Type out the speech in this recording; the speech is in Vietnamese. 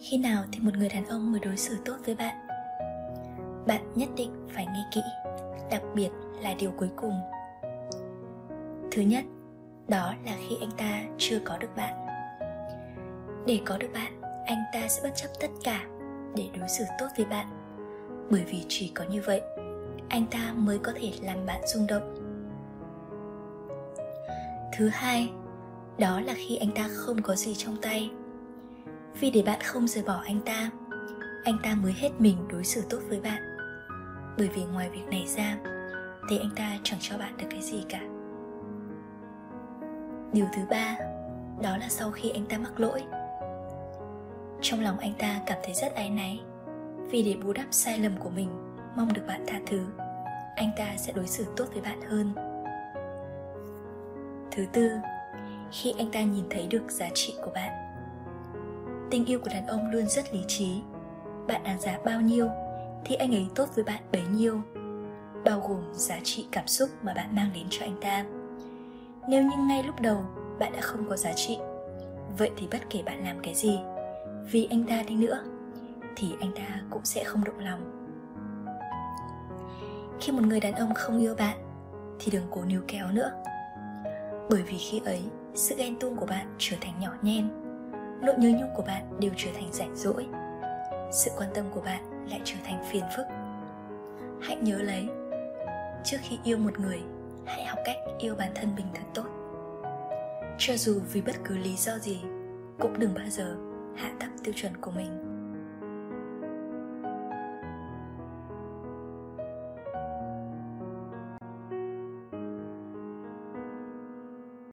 khi nào thì một người đàn ông mới đối xử tốt với bạn? Bạn nhất định phải nghe kỹ, đặc biệt là điều cuối cùng. Thứ nhất, đó là khi anh ta chưa có được bạn. Để có được bạn, anh ta sẽ bất chấp tất cả để đối xử tốt với bạn. Bởi vì chỉ có như vậy, anh ta mới có thể làm bạn rung động. Thứ hai, đó là khi anh ta không có gì trong tay vì để bạn không rời bỏ anh ta anh ta mới hết mình đối xử tốt với bạn. Bởi vì ngoài việc này ra, thì anh ta chẳng cho bạn được cái gì cả. Điều thứ ba, đó là sau khi anh ta mắc lỗi. Trong lòng anh ta cảm thấy rất áy náy. Vì để bù đắp sai lầm của mình, mong được bạn tha thứ, anh ta sẽ đối xử tốt với bạn hơn. Thứ tư, khi anh ta nhìn thấy được giá trị của bạn tình yêu của đàn ông luôn rất lý trí. Bạn đáng giá bao nhiêu, thì anh ấy tốt với bạn bấy nhiêu. Bao gồm giá trị cảm xúc mà bạn mang đến cho anh ta. Nếu như ngay lúc đầu bạn đã không có giá trị, vậy thì bất kể bạn làm cái gì, vì anh ta đi nữa, thì anh ta cũng sẽ không động lòng. Khi một người đàn ông không yêu bạn, thì đừng cố níu kéo nữa. Bởi vì khi ấy, sự ghen tuông của bạn trở thành nhỏ nhen nỗi nhớ nhung của bạn đều trở thành rảnh rỗi. Sự quan tâm của bạn lại trở thành phiền phức. Hãy nhớ lấy, trước khi yêu một người, hãy học cách yêu bản thân mình thật tốt. Cho dù vì bất cứ lý do gì, cũng đừng bao giờ hạ thấp tiêu chuẩn của mình.